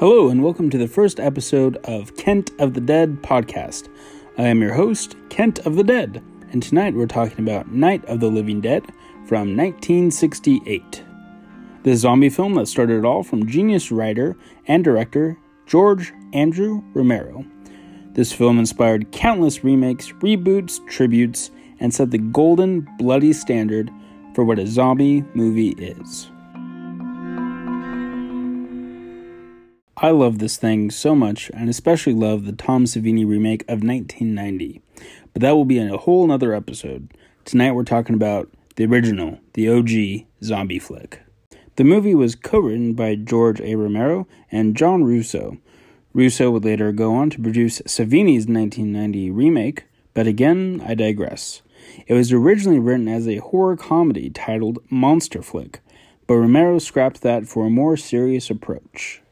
Hello, and welcome to the first episode of Kent of the Dead podcast. I am your host, Kent of the Dead, and tonight we're talking about Night of the Living Dead from 1968. This zombie film that started it all from genius writer and director George Andrew Romero. This film inspired countless remakes, reboots, tributes, and set the golden, bloody standard for what a zombie movie is. I love this thing so much, and especially love the Tom Savini remake of 1990. But that will be in a whole nother episode. Tonight we're talking about the original, the OG zombie flick. The movie was co written by George A. Romero and John Russo. Russo would later go on to produce Savini's 1990 remake, but again, I digress. It was originally written as a horror comedy titled Monster Flick, but Romero scrapped that for a more serious approach.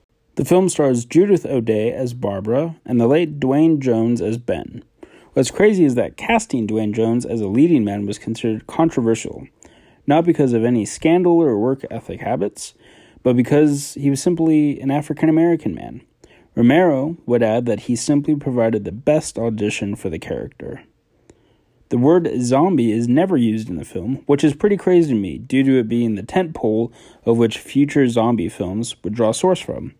The film stars Judith O'Dea as Barbara and the late Duane Jones as Ben. What's crazy is that casting Duane Jones as a leading man was considered controversial, not because of any scandal or work ethic habits, but because he was simply an African American man. Romero would add that he simply provided the best audition for the character. The word zombie is never used in the film, which is pretty crazy to me due to it being the tent pole of which future zombie films would draw source from.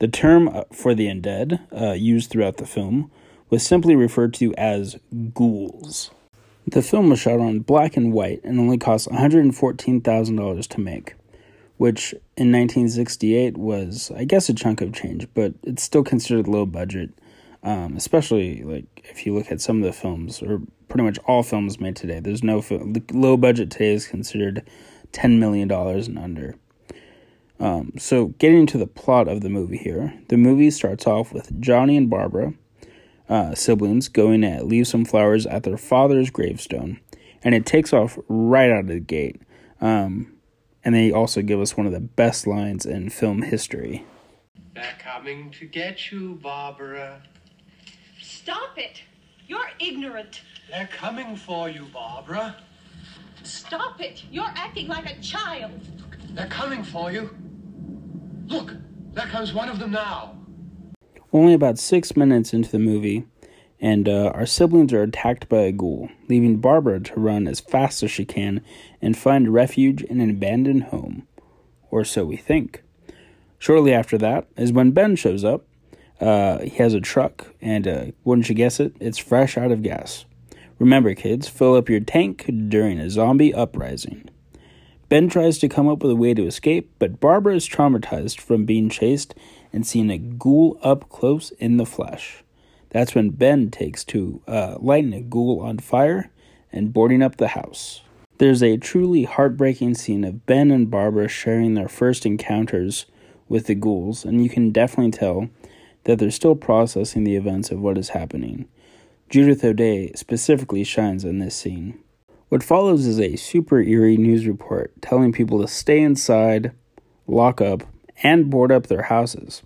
The term uh, for the undead, uh, used throughout the film, was simply referred to as ghouls. The film was shot on black and white and only cost $114,000 to make, which in 1968 was, I guess, a chunk of change, but it's still considered low budget, um, especially like if you look at some of the films, or pretty much all films made today. There's no low budget today is considered $10 million and under. Um, so, getting into the plot of the movie here, the movie starts off with Johnny and Barbara, uh, siblings, going to leave some flowers at their father's gravestone, and it takes off right out of the gate. Um, and they also give us one of the best lines in film history. They're coming to get you, Barbara. Stop it! You're ignorant. They're coming for you, Barbara. Stop it! You're acting like a child. They're coming for you. Look, there comes one of them now. Only about six minutes into the movie, and uh, our siblings are attacked by a ghoul, leaving Barbara to run as fast as she can and find refuge in an abandoned home. Or so we think. Shortly after that is when Ben shows up. Uh, he has a truck, and uh, wouldn't you guess it, it's fresh out of gas. Remember, kids, fill up your tank during a zombie uprising. Ben tries to come up with a way to escape, but Barbara is traumatized from being chased and seeing a ghoul up close in the flesh. That's when Ben takes to uh, lighting a ghoul on fire and boarding up the house. There's a truly heartbreaking scene of Ben and Barbara sharing their first encounters with the ghouls, and you can definitely tell that they're still processing the events of what is happening. Judith O'Dea specifically shines in this scene. What follows is a super eerie news report telling people to stay inside, lock up, and board up their houses.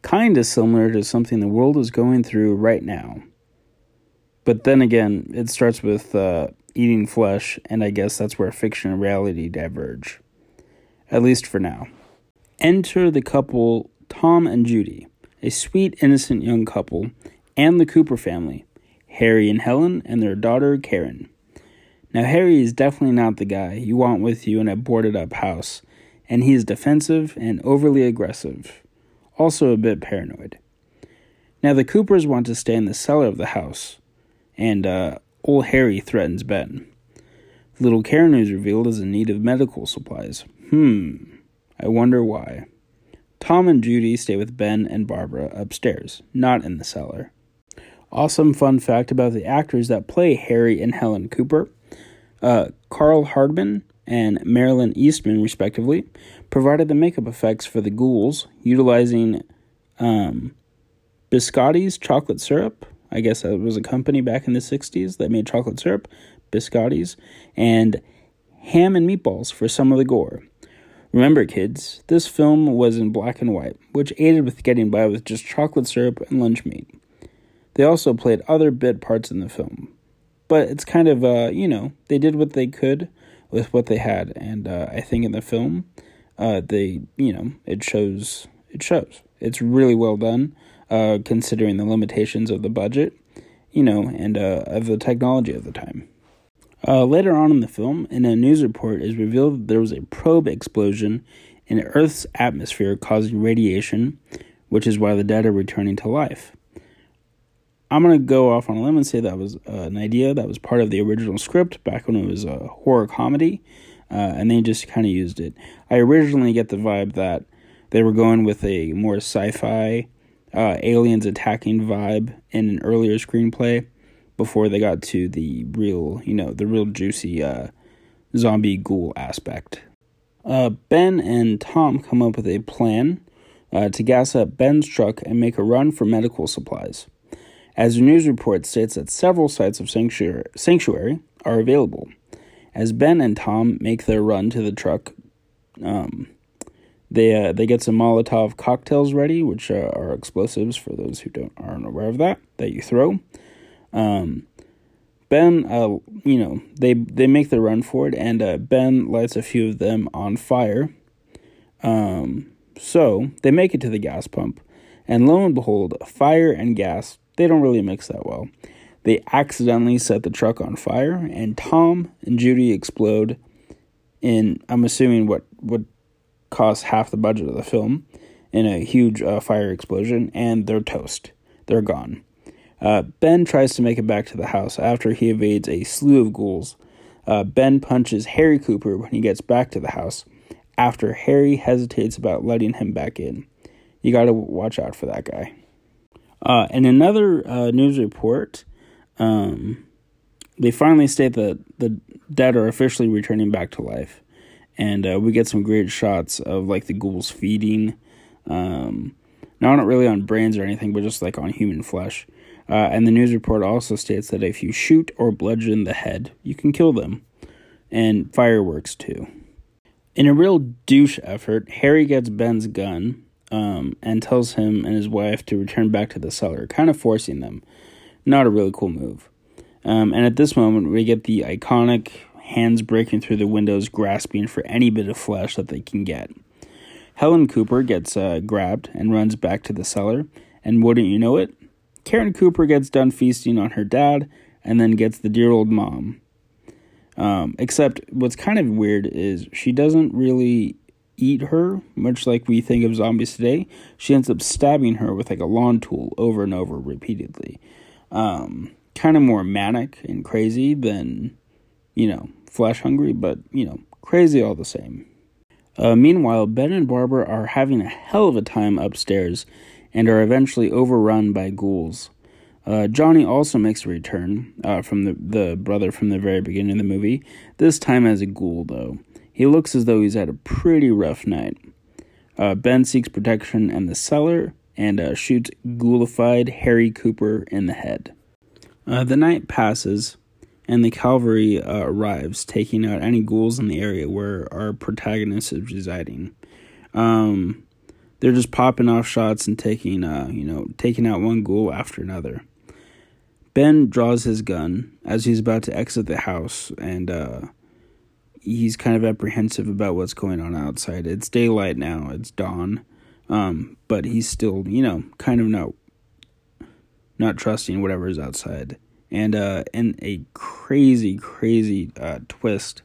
Kind of similar to something the world is going through right now. But then again, it starts with uh, eating flesh, and I guess that's where fiction and reality diverge. At least for now. Enter the couple Tom and Judy, a sweet, innocent young couple, and the Cooper family, Harry and Helen, and their daughter Karen. Now, Harry is definitely not the guy you want with you in a boarded up house, and he is defensive and overly aggressive, also a bit paranoid. Now, the Coopers want to stay in the cellar of the house, and uh, old Harry threatens Ben. Little Karen is revealed as in need of medical supplies. Hmm, I wonder why. Tom and Judy stay with Ben and Barbara upstairs, not in the cellar. Awesome fun fact about the actors that play Harry and Helen Cooper uh, Karl Hardman and Marilyn Eastman, respectively, provided the makeup effects for the ghouls, utilizing um, Biscotti's chocolate syrup. I guess that was a company back in the 60s that made chocolate syrup, Biscotti's, and ham and meatballs for some of the gore. Remember, kids, this film was in black and white, which aided with getting by with just chocolate syrup and lunch meat. They also played other bit parts in the film, but it's kind of uh, you know they did what they could with what they had, and uh, I think in the film, uh, they you know it shows it shows It's really well done, uh, considering the limitations of the budget, you know, and uh, of the technology of the time. Uh, later on in the film, in a news report, is revealed that there was a probe explosion in Earth's atmosphere causing radiation, which is why the dead are returning to life. I'm to go off on a limb and say that was uh, an idea that was part of the original script back when it was a horror comedy, uh, and they just kind of used it. I originally get the vibe that they were going with a more sci fi, uh, aliens attacking vibe in an earlier screenplay before they got to the real, you know, the real juicy uh, zombie ghoul aspect. Uh, ben and Tom come up with a plan uh, to gas up Ben's truck and make a run for medical supplies as the news report states that several sites of sanctuary, sanctuary are available. As Ben and Tom make their run to the truck, um, they uh, they get some Molotov cocktails ready, which uh, are explosives for those who don't aren't aware of that that you throw. Um, ben, uh, you know, they they make the run for it, and uh, Ben lights a few of them on fire. Um, so they make it to the gas pump, and lo and behold, fire and gas they don't really mix that well. They accidentally set the truck on fire, and Tom and Judy explode in, I'm assuming, what would cost half the budget of the film in a huge uh, fire explosion, and they're toast. They're gone. Uh, ben tries to make it back to the house after he evades a slew of ghouls. Uh, ben punches Harry Cooper when he gets back to the house after Harry hesitates about letting him back in. You gotta watch out for that guy. Uh, in another uh, news report, um, they finally state that the dead are officially returning back to life, and uh, we get some great shots of like the ghouls feeding. Um, now, not really on brains or anything, but just like on human flesh. Uh, and the news report also states that if you shoot or bludgeon the head, you can kill them, and fireworks too. In a real douche effort, Harry gets Ben's gun um, and tells him and his wife to return back to the cellar, kind of forcing them. Not a really cool move. Um, and at this moment, we get the iconic hands breaking through the windows, grasping for any bit of flesh that they can get. Helen Cooper gets uh, grabbed and runs back to the cellar, and wouldn't you know it, Karen Cooper gets done feasting on her dad and then gets the dear old mom. Um, except what's kind of weird is she doesn't really eat her, much like we think of zombies today, she ends up stabbing her with like a lawn tool over and over repeatedly. Um, kind of more manic and crazy than, you know, flesh hungry, but, you know, crazy all the same. Uh, meanwhile, Ben and Barbara are having a hell of a time upstairs and are eventually overrun by ghouls. Uh, Johnny also makes a return uh, from the, the brother from the very beginning of the movie, this time as a ghoul, though. He looks as though he's had a pretty rough night. Uh, ben seeks protection in the cellar and uh, shoots ghoulified Harry Cooper in the head. Uh, the night passes, and the cavalry uh, arrives, taking out any ghouls in the area where our protagonist is residing. Um, they're just popping off shots and taking, uh, you know, taking out one ghoul after another. Ben draws his gun as he's about to exit the house, and uh, he's kind of apprehensive about what's going on outside. It's daylight now, it's dawn. Um, but he's still, you know, kind of not not trusting whatever is outside. And uh in a crazy, crazy uh twist,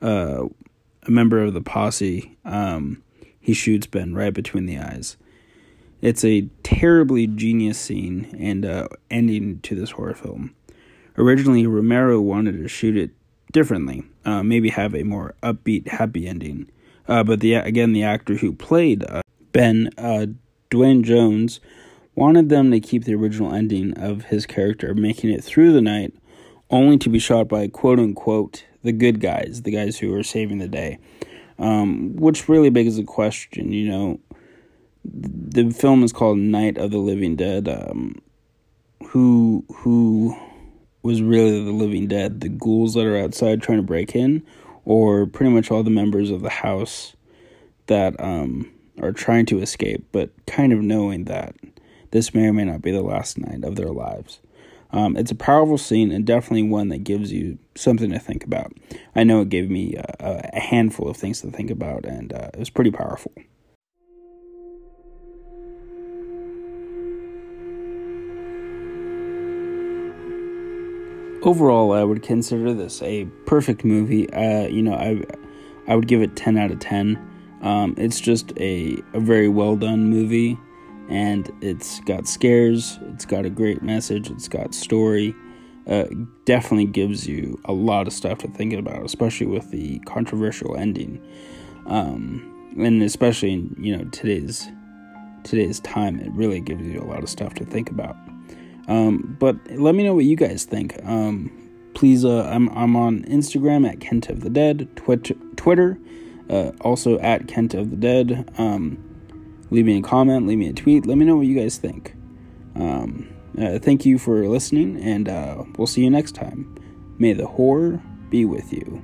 uh a member of the posse, um, he shoots Ben right between the eyes. It's a terribly genius scene and uh, ending to this horror film. Originally, Romero wanted to shoot it differently, uh, maybe have a more upbeat, happy ending. Uh, but the again, the actor who played uh, Ben, uh, Duane Jones, wanted them to keep the original ending of his character making it through the night, only to be shot by quote unquote the good guys, the guys who are saving the day. Um, which really begs the question, you know, the film is called Night of the Living Dead. Um, who who was really the living dead, the ghouls that are outside trying to break in, or pretty much all the members of the house that um, are trying to escape, but kind of knowing that this may or may not be the last night of their lives. Um, it's a powerful scene and definitely one that gives you something to think about. I know it gave me a, a handful of things to think about, and uh, it was pretty powerful. Overall, I would consider this a perfect movie. Uh, you know, I I would give it ten out of ten. Um, it's just a a very well done movie, and it's got scares. It's got a great message. It's got story. Uh, definitely gives you a lot of stuff to think about, especially with the controversial ending, um, and especially in you know today's today's time, it really gives you a lot of stuff to think about. Um, but let me know what you guys think. Um, please, uh, I'm I'm on Instagram at Kent of the Dead, Twitter, uh, also at Kent of the Dead. Um, leave me a comment, leave me a tweet. Let me know what you guys think. Um, uh, thank you for listening, and uh, we'll see you next time. May the horror be with you.